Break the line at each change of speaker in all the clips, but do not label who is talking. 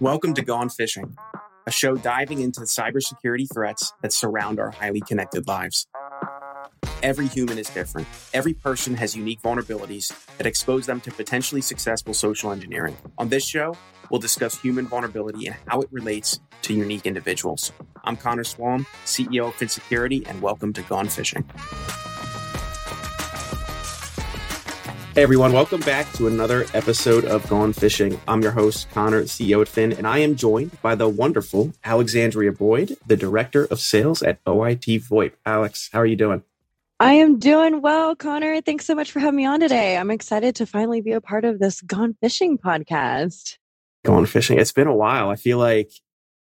Welcome to Gone Phishing, a show diving into the cybersecurity threats that surround our highly connected lives. Every human is different. Every person has unique vulnerabilities that expose them to potentially successful social engineering. On this show, we'll discuss human vulnerability and how it relates to unique individuals. I'm Connor Swalm, CEO of Phin Security, and welcome to Gone Phishing. Hey everyone, welcome back to another episode of Gone Phishing. I'm your host, Connor, CEO at Phin, and I am joined by the wonderful Alexandria Boyd, the Director of Sales at OIT VoIP. Alex, how are you doing?
I am doing well, Connor. Thanks so much for having me on today. I'm excited to finally be a part of this Gone Phishing podcast.
Gone Phishing. It's been a while. I feel like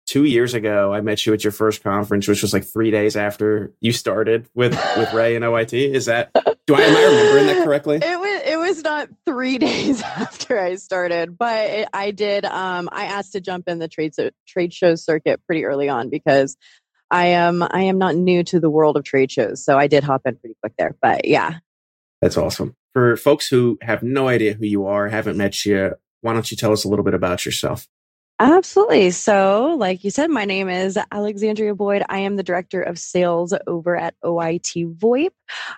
two years ago, I met you at your first conference, which was like three days after you started with with Ray and OIT. Is that do I am I remembering that correctly?
It was was not three days after I started, but I did. Um, I asked to jump in the trade so, trade show circuit pretty early on because I am I am not new to the world of trade shows, so I did hop in pretty quick there. But yeah,
that's awesome. For folks who have no idea who you are, haven't met you, why don't you tell us a little bit about yourself?
Absolutely. So, like you said, my name is Alexandria Boyd. I am the director of sales over at OIT VoIP.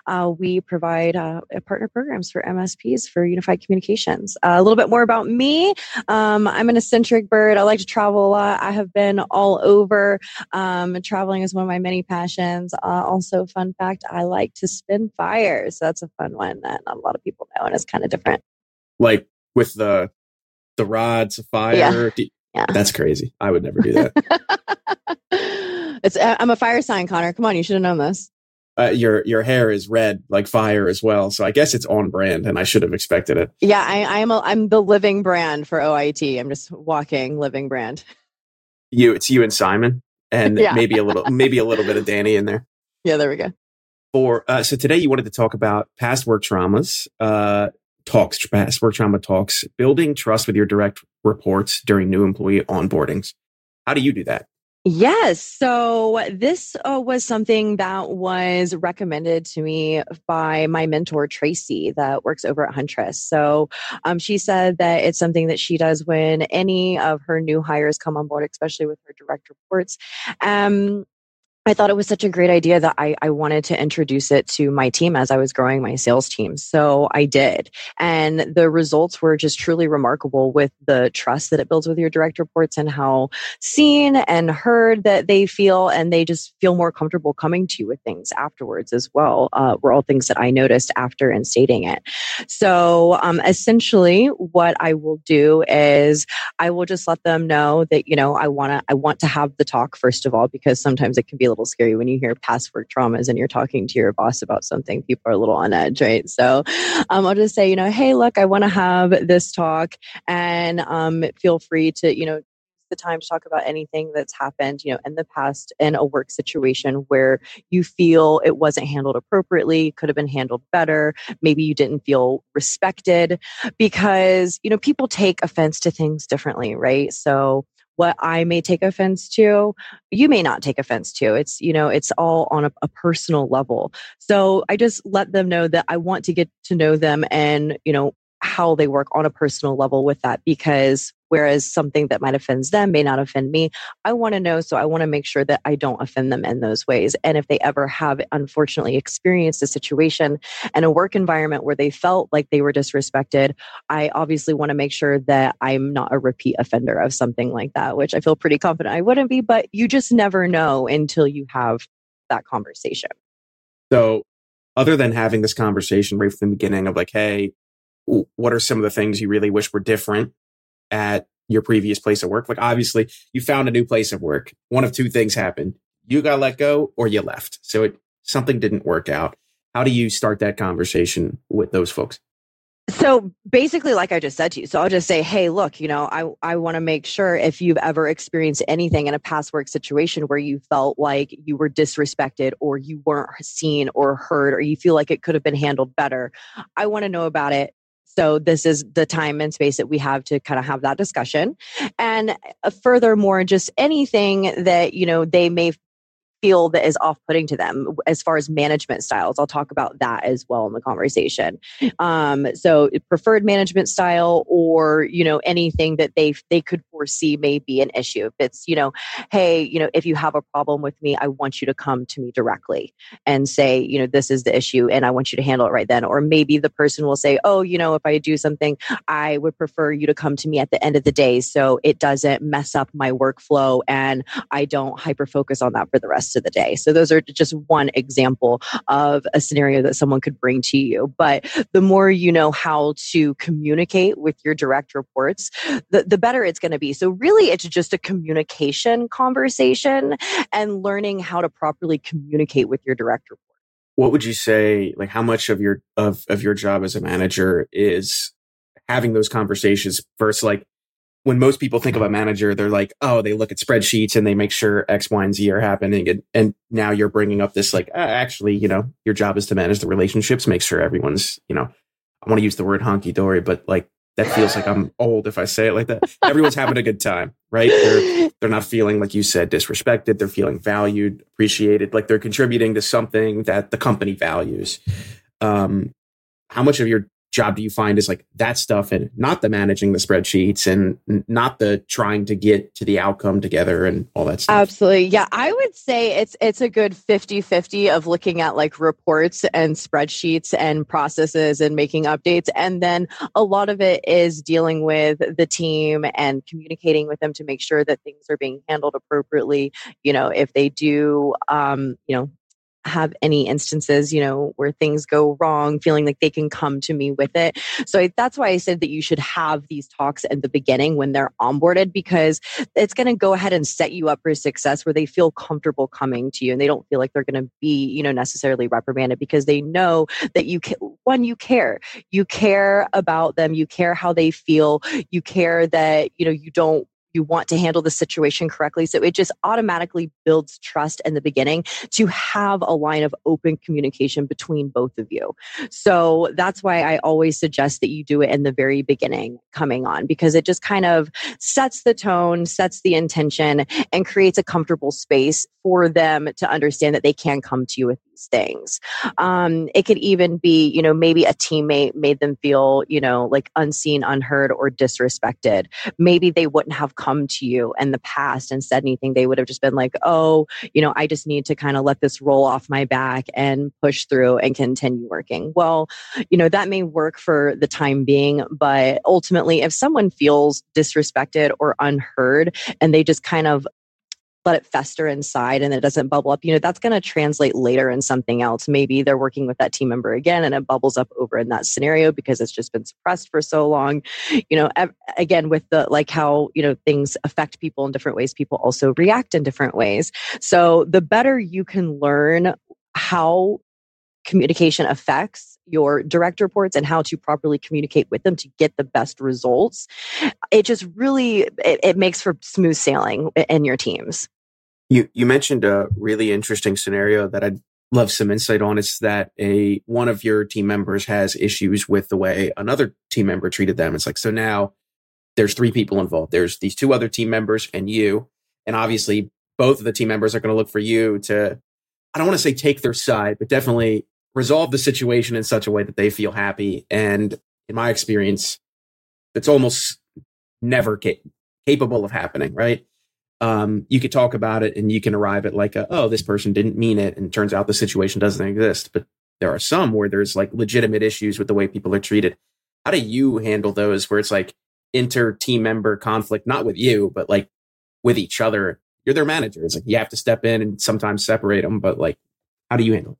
Uh, we provide uh, partner programs for MSPs for unified communications. Uh, a little bit more about me. Um, I'm an eccentric bird. I like to travel a lot. I have been all over. Um, traveling is one of my many passions. Uh, also, fun fact, I like to spin fires. So that's a fun one that not a lot of people know and it's kind of different.
Like with the the rods of fire. Yeah. Yeah. That's crazy. I would never do that.
it's I'm a fire sign, Connor. Come on, you should have known this.
Uh, your your hair is red like fire as well, so I guess it's on brand, and I should have expected it.
Yeah, I, I am. A, I'm the living brand for OIT. I'm just walking living brand.
You, it's you and Simon, and yeah. maybe a little, maybe a little bit of Danny in there.
Yeah, there we go.
For uh, so today, you wanted to talk about past work traumas, uh, talks, past work trauma talks, building trust with your direct reports during new employee onboardings. How do you do that?
Yes. So this uh, was something that was recommended to me by my mentor, Tracy, that works over at Huntress. So um, she said that it's something that she does when any of her new hires come on board, especially with her direct reports. Um, I thought it was such a great idea that I, I wanted to introduce it to my team as I was growing my sales team. So I did. And the results were just truly remarkable with the trust that it builds with your direct reports and how seen and heard that they feel. And they just feel more comfortable coming to you with things afterwards as well, uh, were all things that I noticed after instating it. So um, essentially, what I will do is I will just let them know that, you know, I want to, I want to have the talk first of all, because sometimes it can be little scary when you hear past work traumas and you're talking to your boss about something. People are a little on edge, right? So um, I'll just say, you know, hey, look, I want to have this talk and um, feel free to, you know, the time to talk about anything that's happened you know in the past in a work situation where you feel it wasn't handled appropriately could have been handled better maybe you didn't feel respected because you know people take offense to things differently right so what I may take offense to, you may not take offense to. It's, you know, it's all on a, a, personal level. So I just let them know that I want to get to know them and, you know, how they work on a personal level with that because whereas something that might offend them may not offend me. I want to know so i want to make sure that i don't offend them in those ways. And if they ever have unfortunately experienced a situation and a work environment where they felt like they were disrespected i obviously want to make sure that i'm not a repeat offender of something like that which i feel pretty confident i wouldn't be but you just never know until you have that conversation.
So other than having this conversation right from the beginning of like hey what are some of the things you really wish were different at your previous place of work? Like, obviously, you found a new place of work. One of two things happened: you got let go, or you left. So it something didn't work out. How do you start that conversation with those folks?
So basically, like I just said to you, so I'll just say, hey, look, you know, I, I want to make sure if you've ever experienced anything in a past work situation where you felt like you were disrespected or you weren't seen or heard or you feel like it could have been handled better, I want to know about it so this is the time and space that we have to kind of have that discussion. And uh, furthermore, just anything that, you know, they may feel that is off putting to them as far as management styles. I'll talk about that as well in the conversation. Um, so preferred management style or, you know, anything that they, they could foresee may be an issue. If it's, you know, hey, you know, if you have a problem with me, I want you to come to me directly and say, you know, this is the issue and I want you to handle it right then. Or maybe the person will say, oh, you know, if I do something, I would prefer you to come to me at the end of the day so it doesn't mess up my workflow and I don't hyper focus on that for the rest of the day. So those are just one example of a scenario that someone could bring to you. But the more you know how to communicate with your direct reports, the, the better it's going to be. So really it's just a communication conversation and learning how to properly communicate with your direct report.
What would you say, like how much of your of, of your job as a manager is having those conversations versus like when most people think of a manager, they're like, oh, they look at spreadsheets and they make sure X, Y, and Z are happening. And, and now you're bringing up this, like, uh, actually, you know, your job is to manage the relationships, make sure everyone's, you know, I want to use the word honky dory, but like that feels like I'm old if I say it like that. Everyone's having a good time, right? They're, they're not feeling, like you said, disrespected. They're feeling valued, appreciated, like they're contributing to something that the company values. Um, how much of your job do you find is like that stuff and not the managing the spreadsheets and not the trying to get to the outcome together and all that stuff.
Absolutely. Yeah i would say it's it's a good 50-50 of looking at like reports and spreadsheets and processes and making updates. And then a lot of it is dealing with the team and communicating with them to make sure that things are being handled appropriately. You know if they do um you know have any instances, you know, where things go wrong, feeling like they can come to me with it. So that's why I said that you should have these talks at the beginning when they're onboarded because it's going to go ahead and set you up for success where they feel comfortable coming to you and they don't feel like they're going to be, you know, necessarily reprimanded because they know that you can, one, you care. You care about them. You care how they feel. You care that, you know, you don't you want to handle the situation correctly. So it just automatically builds trust in the beginning to have a line of open communication between both of you. So that's why I always suggest that you do it in the very beginning coming on because it just kind of sets the tone, sets the intention, and creates a comfortable space for them to understand that they can come to you with these things. Um, it could even be, you know, maybe a teammate made them feel, you know, like unseen, unheard, or disrespected. Maybe they wouldn't have come to you in the past and said anything. They would have just been like, oh, you know, I just need to kind of let this roll off my back and push through and continue working. Well, you know, that may work for the time being, but ultimately, if someone feels disrespected or unheard and they just kind of let it fester inside and it doesn't bubble up, you know, that's going to translate later in something else. Maybe they're working with that team member again and it bubbles up over in that scenario because it's just been suppressed for so long. You know, again, with the like how, you know, things affect people in different ways, people also react in different ways. So the better you can learn how communication affects your direct reports and how to properly communicate with them to get the best results it just really it, it makes for smooth sailing in your teams
you you mentioned a really interesting scenario that I'd love some insight on. It's that a one of your team members has issues with the way another team member treated them. It's like so now there's three people involved. There's these two other team members and you, and obviously both of the team members are going to look for you to I don't want to say take their side, but definitely resolve the situation in such a way that they feel happy. And in my experience, it's almost never ca- capable of happening, right? Um, you could talk about it and you can arrive at like a, oh, this person didn't mean it. And it turns out the situation doesn't exist. But there are some where there's like legitimate issues with the way people are treated. How do you handle those where it's like inter team member conflict, not with you, but like with each other? You're their manager. It's like you have to step in and sometimes separate them, but like, how do you handle it?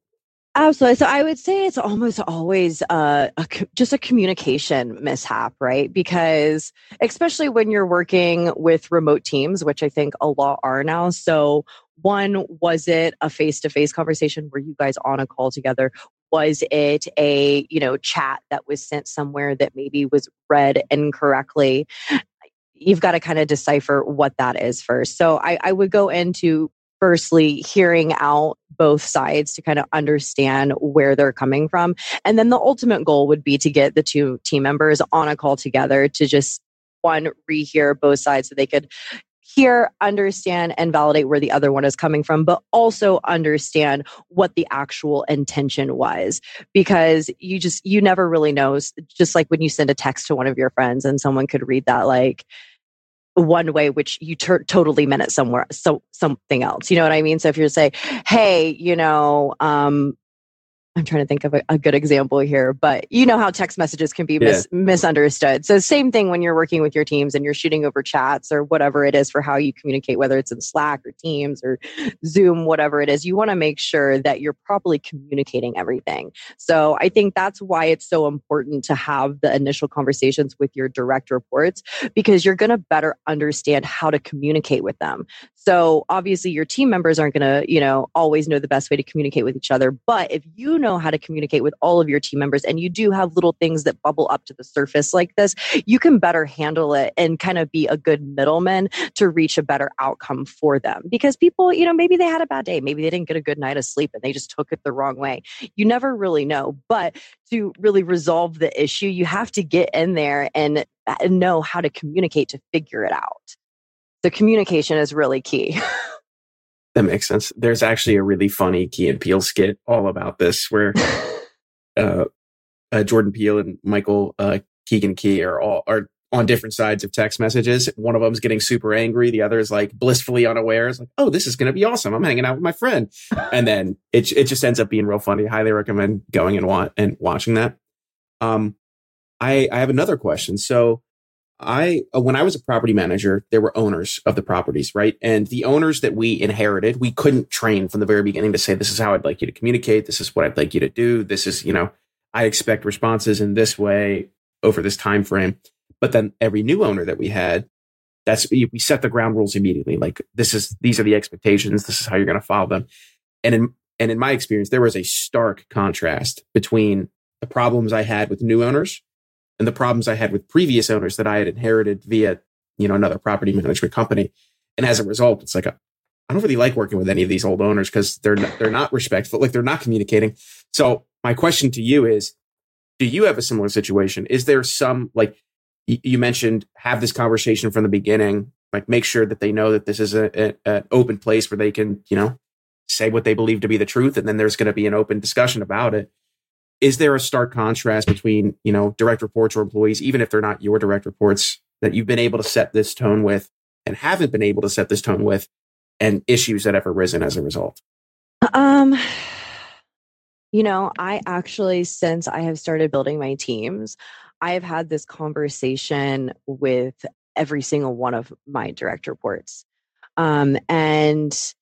Absolutely. So I would say it's almost always uh, a, just a communication mishap, right? Because especially when you're working with remote teams, which I think a lot are now. So one, was it a face-to-face conversation? Were you guys on a call together? Was it a you know chat that was sent somewhere that maybe was read incorrectly? You've got to kind of decipher what that is first. So I, I would go into firstly hearing out both sides to kind of understand where they're coming from. And then the ultimate goal would be to get the two team members on a call together to just one rehear both sides so they could hear, understand, and validate where the other one is coming from, but also understand what the actual intention was. Because you just, you never really know. Just like when you send a text to one of your friends and someone could read that like, one way which you ter- totally meant it somewhere so something else you know what i mean? So if you're say hey you know um I'm trying to think of a, a, good example here, but you know how text messages can be mis- misunderstood. So same thing when you're working with your teams and you're shooting over chats or whatever it is for how you communicate, whether it's in Slack or Teams or Zoom, whatever it is, you want to make sure that you're properly communicating everything. So I think that's why it's so important to have the initial conversations with your direct reports because you're going to better understand how to communicate with them. So obviously your team members aren't going to, you know, always know the best way to communicate with each other, but if you know how to communicate with all of your team members and you do have little things that bubble up to the surface like this, you can better handle it and kind of be a good middleman to reach a better outcome for them. Because people, you know, maybe they had a bad day, maybe they didn't get a good night of sleep and they just took it the wrong way. You never really know. But to really resolve the issue, you have to get in there and uh, know how to communicate to figure it out. The communication is really key.
That makes sense. There's actually a really funny Key and Peele skit all about this where uh, uh, Jordan Peele and Michael uh, Keegan Key are all are on different sides of text messages. One of them's getting super angry. The other is like blissfully unaware. It's like, oh, this is going to be awesome. I'm hanging out with my friend. And then it, it just ends up being real funny. Highly recommend going and, wa- and watching that. Um, I, I have another question. So I, uh, when I was a property manager, there were owners of the properties, right? And the owners that we inherited, we couldn't train from the very beginning to say, this is how I'd like you to communicate. This is what I'd like you to do. This is, you know, I expect responses in this way over this time frame. But then every new owner that we had, that's, we set the ground rules immediately. Like this is, these are the expectations. This is how you're going to follow them. And in, and in my experience, there was a stark contrast between the problems I had with new owners and the problems I had with previous owners that I had inherited via, you know, another property management company. And as a result, it's like, a, I don't really like working with any of these old owners because they're not, they're not respectful, like they're not communicating. So my question to you is, do you have a similar situation? Is there some like you mentioned have this conversation from the beginning, like make sure that they know that this is a, an open place where they can, you know, say what they believe to be the truth, and then there's going to be an open discussion about it is there a stark contrast between you know direct reports or employees even if they're not your direct reports that you've been able to set this tone with and haven't been able to set this tone with and issues that have arisen as a result?
Um you know i actually since i have started building my teams i have had this conversation with every single one of my direct reports. Um and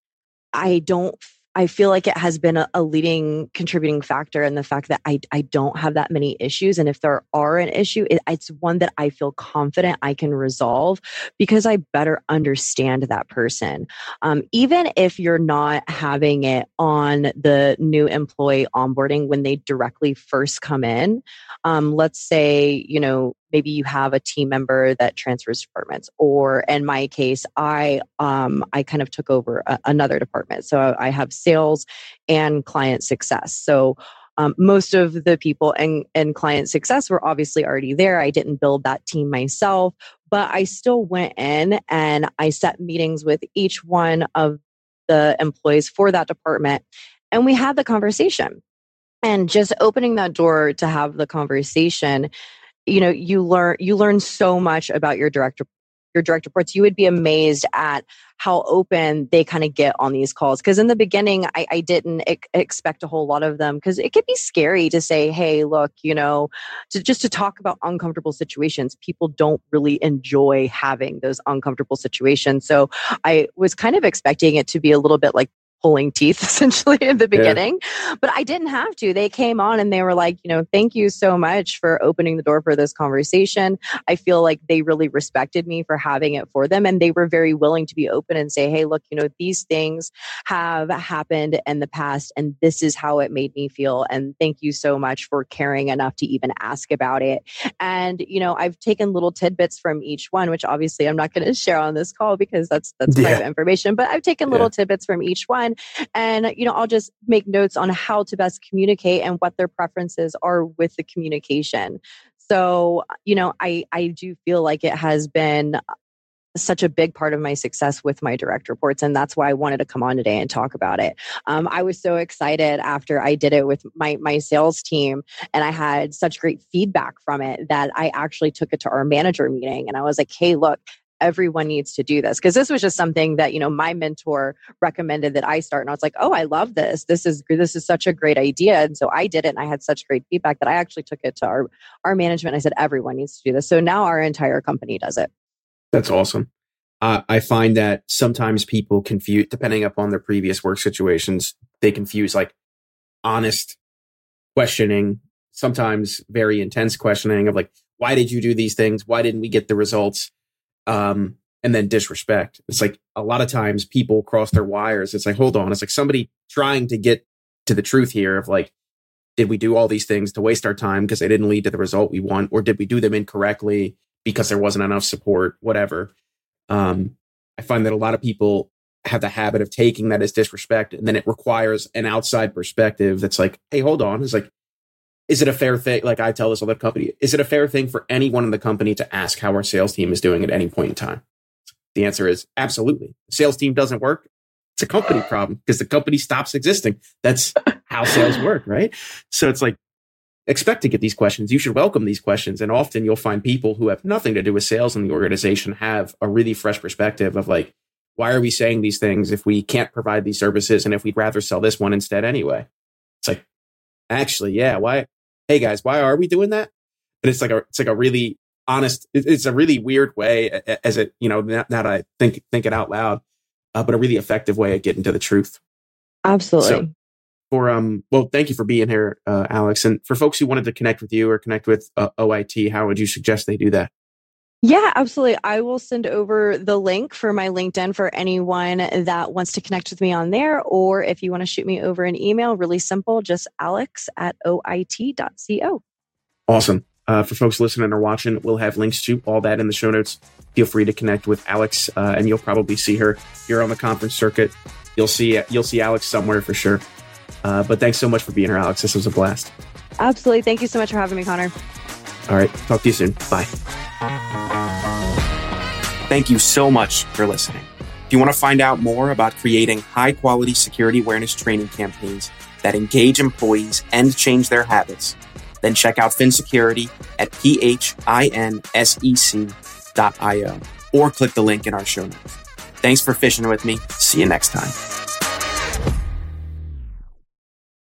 i don't I feel like it has been a, a, leading contributing factor in the fact that I, I don't have that many issues. And if there are an issue, it, it's one that I feel confident I can resolve because I better understand that person. Um, even if you're not having it on the new employee onboarding when they directly first come in, um, let's say, you know, maybe you have a team member that transfers departments or in my case i um, i kind of took over a, another department. So i have sales and client success. So um, most of the people and, and client success were obviously already there. I didn't build that team myself but i still went in and i set meetings with each one of the employees for that department and we had the conversation. And just opening that door to have the conversation you know you learn you learn so much about your director your direct reports. You would be amazed at how open they kind of get on these calls. Because in the beginning i, I didn't ex- expect a whole lot of them because it could be scary to say hey look you know to just to talk about uncomfortable situations. People don't really enjoy having those uncomfortable situations. So i was kind of expecting it to be a little bit like pulling teeth essentially in the beginning. Yeah. But I didn't have to. They came on and they were like, you know, thank you so much for opening the door for this conversation. I feel like they really respected me for having it for them. And they were very willing to be open and say, hey, look, you know, these things have happened in the past and this is how it made me feel. And thank you so much for caring enough to even ask about it. And, you know, I've taken little tidbits from each one, which obviously I'm not going to share on this call because that's that's yeah. private information, but I've taken little yeah. tidbits from each one and, you know, I'll just make notes on how to best communicate and what their preferences are with the communication. So, you know, I, I do feel like it has been such a big part of my success with my direct reports. And that's why I wanted to come on today and talk about it. Um, I was so excited after I did it with my, my sales team and I had such great feedback from it that I actually took it to our manager meeting and I was like, hey, look, everyone needs to do this because this was just something that you know my mentor recommended that i start and i was like oh i love this this is this is such a great idea and so i did it and i had such great feedback that i actually took it to our our management i said everyone needs to do this so now our entire company does it
that's awesome. Uh, I find that sometimes people confuse, depending upon their previous work situations, they confuse like honest questioning, sometimes very intense questioning of like, why did you do these things? Why didn't we get the results? Um, and then disrespect. It's like a lot of times people cross their wires. It's like, hold on. It's like somebody trying to get to the truth here of like, did we do all these things to waste our time because they didn't lead to the result we want? Or did we do them incorrectly? because there wasn't enough support, whatever. Um, I find that a lot of people have the habit of taking that as disrespect, and then it requires an outside perspective that's like, hey, hold on. It's like, is it a fair thing? Like I tell this other company, is it a fair thing for anyone in the company to ask how our sales team is doing at any point in time? The answer is absolutely. The sales team doesn't work. It's a company problem because the company stops existing. That's how sales work, right? So it's like expect to get these questions. You should welcome these questions. And often you'll find people who have nothing to do with sales in the organization have a really fresh perspective of like, why are we saying these things if we can't provide these services and if we'd rather sell this one instead anyway? It's like, actually, yeah, why? Hey guys, why are we doing that? And it's like a, it's like a really honest, it's a really weird way as it, you know, now that I think, think it out loud, uh, but a really effective way of getting to the truth.
Absolutely. So,
for um well thank you for being here uh, alex and for folks who wanted to connect with you or connect with uh, oit how would you suggest they do that
yeah absolutely i will send over the link for my linkedin for anyone that wants to connect with me on there or if you want to shoot me over an email really simple just alex at oit.co
awesome uh, for folks listening or watching we'll have links to all that in the show notes feel free to connect with alex uh, and you'll probably see her here on the conference circuit you'll see you'll see alex somewhere for sure uh, but thanks so much for being here, Alex. This was a blast.
Absolutely. Thank you so much for having me, Connor.
All right. Talk to you soon. Bye. Thank you so much for listening. If you want to find out more about creating high quality security awareness training campaigns that engage employees and change their habits, then check out Phin Security at phinsec.io or click the link in our show notes. Thanks for fishing with me. See you next time.